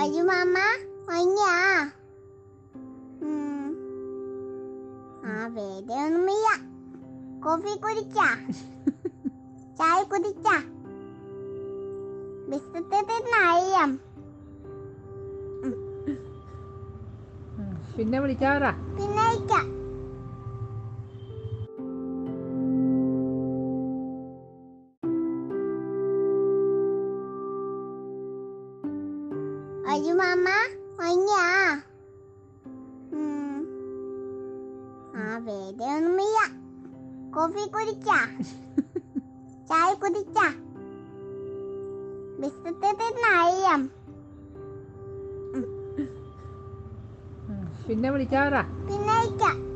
അയ്യോ മാമ മഞ്ഞാ. ആ വേദയൊന്നും വയ്യ കോഫി കുടിച്ച ചായ കുടിച്ച ബിസ്ക്കറ്റ് തിന്നറിയാം. പിന്നെ വിളിക്കാറാ? പിന്നെ അയ്യോ മാമ മഞ്ഞാ. ആ വേദയൊന്നും വയ്യ കോഫി കുടിച്ച. ചായ കുടിച്ച. ബിസ്ക്കറ്റ് തിന്നറിയാം. പിന്നെ വിളിക്കാറാ? പിന്നെ കഴിക്കാം